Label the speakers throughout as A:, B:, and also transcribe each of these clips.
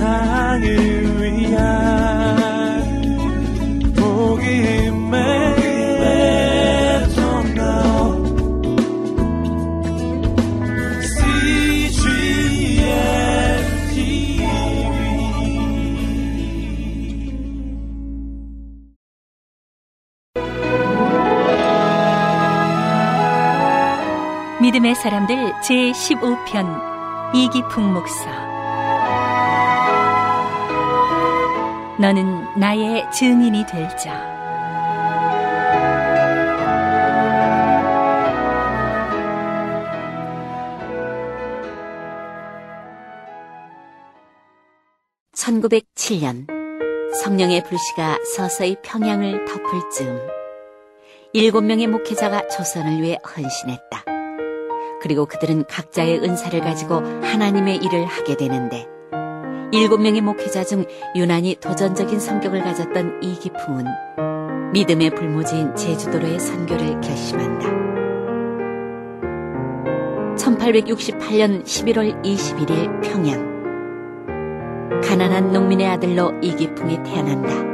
A: 세상을 위한 복음의
B: 믿음의 사람들 제15편 이기풍 목사 너는 나의 증인이 될 자. (1907년) 성령의 불씨가 서서히 평양을 덮을 즈음 일곱 명의 목회자가 조선을 위해 헌신했다. 그리고 그들은 각자의 은사를 가지고 하나님의 일을 하게 되는데 일곱 명의 목회자 중 유난히 도전적인 성격을 가졌던 이기풍은 믿음의 불모지인 제주도로의 선교를 결심한다. 1868년 11월 21일 평양 가난한 농민의 아들로 이기풍이 태어난다.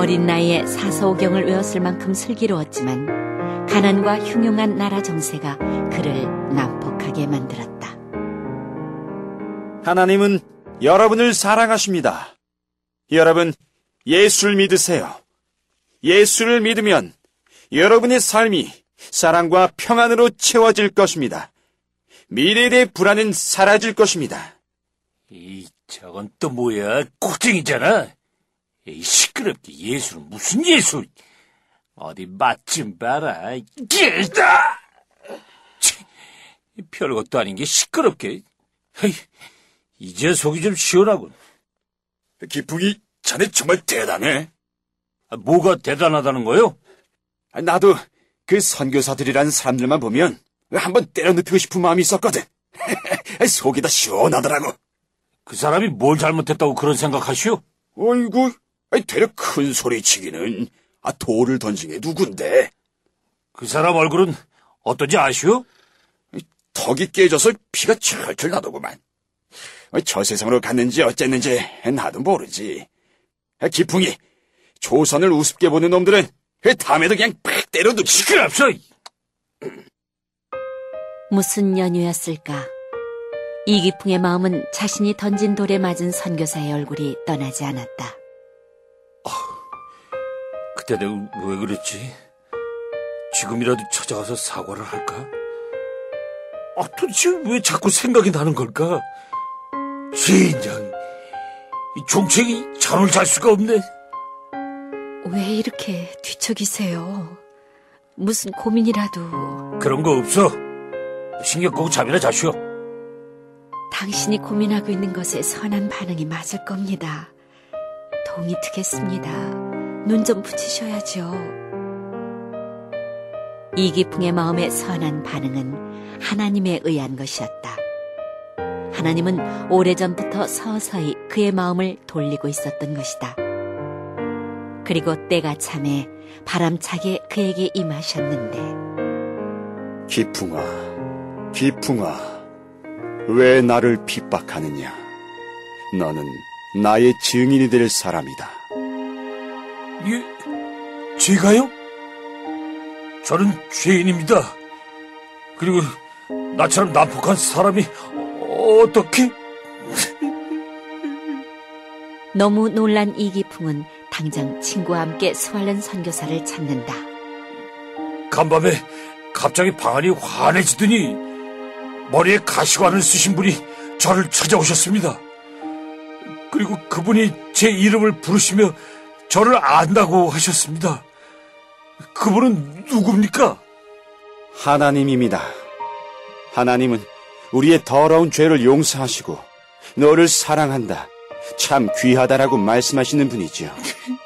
B: 어린 나이에 사서오경을 외웠을 만큼 슬기로웠지만 가난과 흉흉한 나라 정세가 그를 난폭하게 만들었다.
C: 하나님은 여러분을 사랑하십니다. 여러분, 예수를 믿으세요. 예수를 믿으면 여러분의 삶이 사랑과 평안으로 채워질 것입니다. 미래에 대해 불안은 사라질 것입니다.
D: 이, 저건 또 뭐야? 고쟁이잖아. 이 시끄럽게 예수는 무슨 예수? 어디 맛 좀 봐라. 길다! 별것도 아닌 게 시끄럽게. 헤이, 이제 속이 좀 시원하군.
C: 기풍이 자네 정말 대단해.
D: 아, 뭐가 대단하다는 거요?
C: 아, 나도 그 선교사들이란 사람들만 보면 한번 때려 눕히고 싶은 마음이 있었거든. 속이 다 시원하더라고.
D: 그 사람이 뭘 잘못했다고 그런 생각하시오?
C: 어이구, 되려 큰 소리 치기는. 아, 돌을 던진 게 누군데?
D: 그 사람 얼굴은 어떤지 아시오?
C: 턱이 깨져서 피가 철철 나더구만. 저 세상으로 갔는지 어쨌는지 나도 모르지. 기풍이 조선을 우습게 보는 놈들은 다음에도 그냥 팍 때려 눕
D: 시끄럽소!
B: 무슨 연유였을까? 이기풍의 마음은 자신이 던진 돌에 맞은 선교사의 얼굴이 떠나지 않았다.
D: 그때 내가 왜 그랬지? 지금이라도 찾아가서 사과를 할까? 아, 도대체 왜 자꾸 생각이 나는 걸까? 진정, 이 종책이 잠을 잘 수가 없네.
B: 왜 이렇게 뒤척이세요? 무슨 고민이라도.
D: 그런 거 없어. 신경 끄고 잠이나 자시오.
B: 당신이 고민하고 있는 것에 선한 반응이 맞을 겁니다. 동의 트겠습니다. 눈 좀 붙이셔야죠. 이기풍의 마음에 선한 반응은 하나님에 의한 것이었다. 하나님은 오래전부터 서서히 그의 마음을 돌리고 있었던 것이다. 그리고 때가 참에 바람차게 그에게 임하셨는데
C: 기풍아, 기풍아, 왜 나를 핍박하느냐? 너는 나의 증인이 될 사람이다.
D: 예, 제가요? 저는 죄인입니다. 그리고 나처럼 난폭한 사람이 어떻게?
B: 너무 놀란 이기풍은 당장 친구와 함께 스왈른 선교사를 찾는다.
D: 간밤에 갑자기 방안이 환해지더니 머리에 가시관을 쓰신 분이 저를 찾아오셨습니다. 그리고 그분이 제 이름을 부르시며 저를 안다고 하셨습니다. 그분은 누굽니까?
C: 하나님입니다. 하나님은 우리의 더러운 죄를 용서하시고 너를 사랑한다. 참 귀하다라고 말씀하시는 분이죠.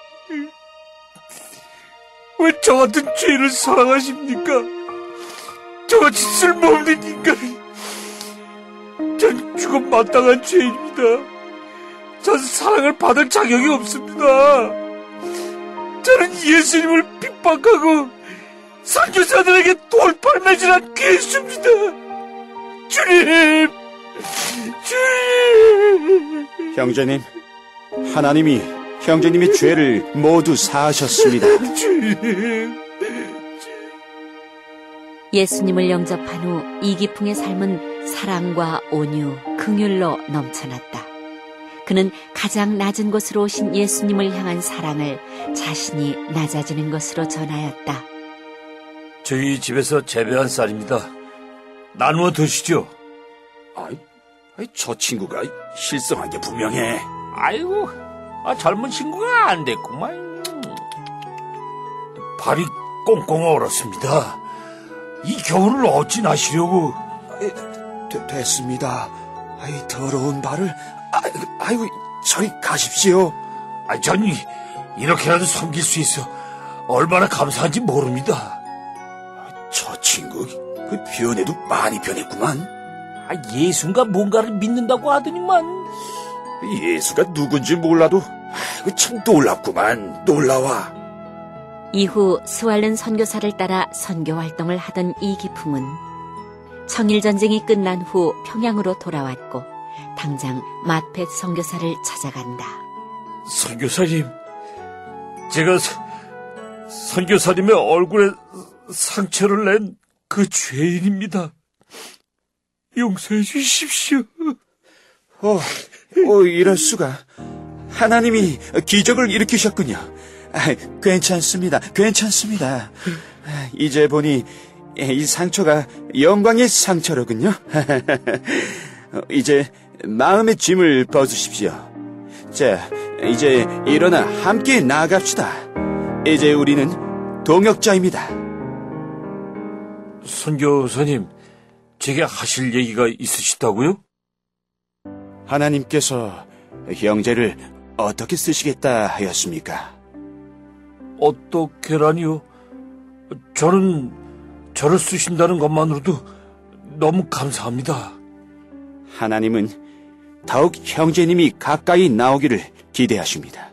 D: 왜저 같은 죄를 사랑하십니까? 저같이 쓸모없는 인간. 전 죽음 마땅한 죄입니다. 전 사랑을 받을 자격이 없습니다. 저는 예수님을 핍박하고 선교사들에게 돌팔매질한 괴수입니다. 주님! 주님!
C: 형제님, 하나님이 형제님의 죄를 모두 사하셨습니다.
B: 예수님을 영접한 후 이기풍의 삶은 사랑과 온유, 긍휼로 넘쳐났다. 그는 가장 낮은 곳으로 오신 예수님을 향한 사랑을 자신이 낮아지는 것으로 전하였다.
D: 저희 집에서 재배한 쌀입니다. 나누어 드시죠.
C: 아이, 아이, 저 친구가 실성한 게 분명해.
D: 아이고, 아, 젊은 친구가 안 됐구만. 발이 꽁꽁 얼었습니다. 이 겨울을 어찌 나시려고.
C: 되- 됐습니다. 아이, 더러운 발을, 아이고, 아이고, 저리 가십시오.
D: 아, 전 이- 이렇게라도 섬길 수 있어 얼마나 감사한지 모릅니다.
C: 그 변해도 많이 변했구만.
D: 아, 예수가 뭔가를 믿는다고 하더니만.
C: 예수가 누군지 몰라도, 아이고, 참 놀랍구만. 놀라워.
B: 이후 스왈른 선교사를 따라 선교 활동을 하던 이기풍은 청일 전쟁이 끝난 후 평양으로 돌아왔고 당장 마펫 선교사를 찾아간다.
D: 선교사님, 제가 서- 선교사님의 얼굴에 상처를 낸 그 죄인입니다. 용서해 주십시오.
C: 어, 어, 이럴 수가. 하나님이 기적을 일으키셨군요. 아, 괜찮습니다. 괜찮습니다. 아, 이제 보니 이 상처가 영광의 상처로군요. 어, 이제 마음의 짐을 벗으십시오. 자, 이제 일어나 함께 나아갑시다. 이제 우리는 동역자입니다.
D: 선교사님, 제게 하실 얘기가 있으시다고요?
C: 하나님께서 형제를 어떻게 쓰시겠다 하였습니까?
D: 어떻게라니요? 저는 저를 쓰신다는 것만으로도 너무 감사합니다.
C: 하나님은 더욱 형제님이 가까이 나오기를 기대하십니다.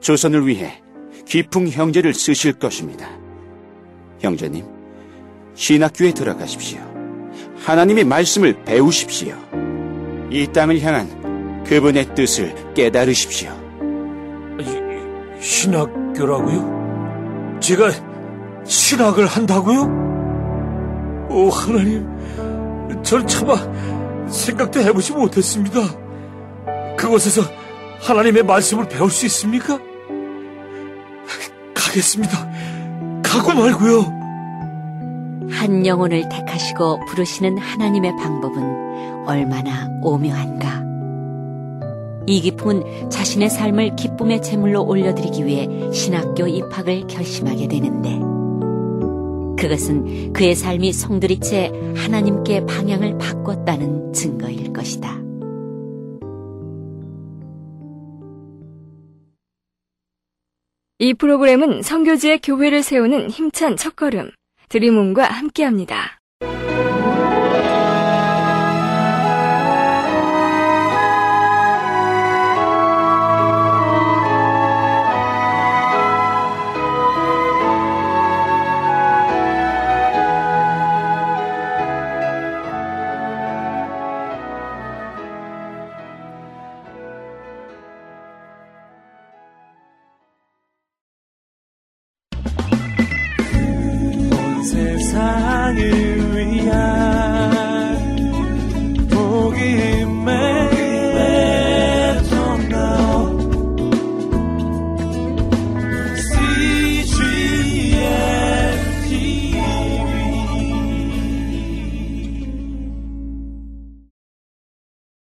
C: 조선을 위해 기풍 형제를 쓰실 것입니다. 형제님, 신학교에 들어가십시오. 하나님의 말씀을 배우십시오. 이 땅을 향한 그분의 뜻을 깨달으십시오.
D: 이- 신학교라고요? 제가 신학을 한다고요? 오, 하나님, 전 차마 생각도 해보지 못했습니다. 그곳에서 하나님의 말씀을 배울 수 있습니까? 가겠습니다. 가고 말고요.
B: 한 영혼을 택하시고 부르시는 하나님의 방법은 얼마나 오묘한가. 이기풍은 자신의 삶을 기쁨의 제물로 올려드리기 위해 신학교 입학을 결심하게 되는데 그것은 그의 삶이 송두리째 하나님께 방향을 바꿨다는 증거일 것이다.
E: 이 프로그램은 선교지의 교회를 세우는 힘찬 첫걸음, 드림온과 함께합니다.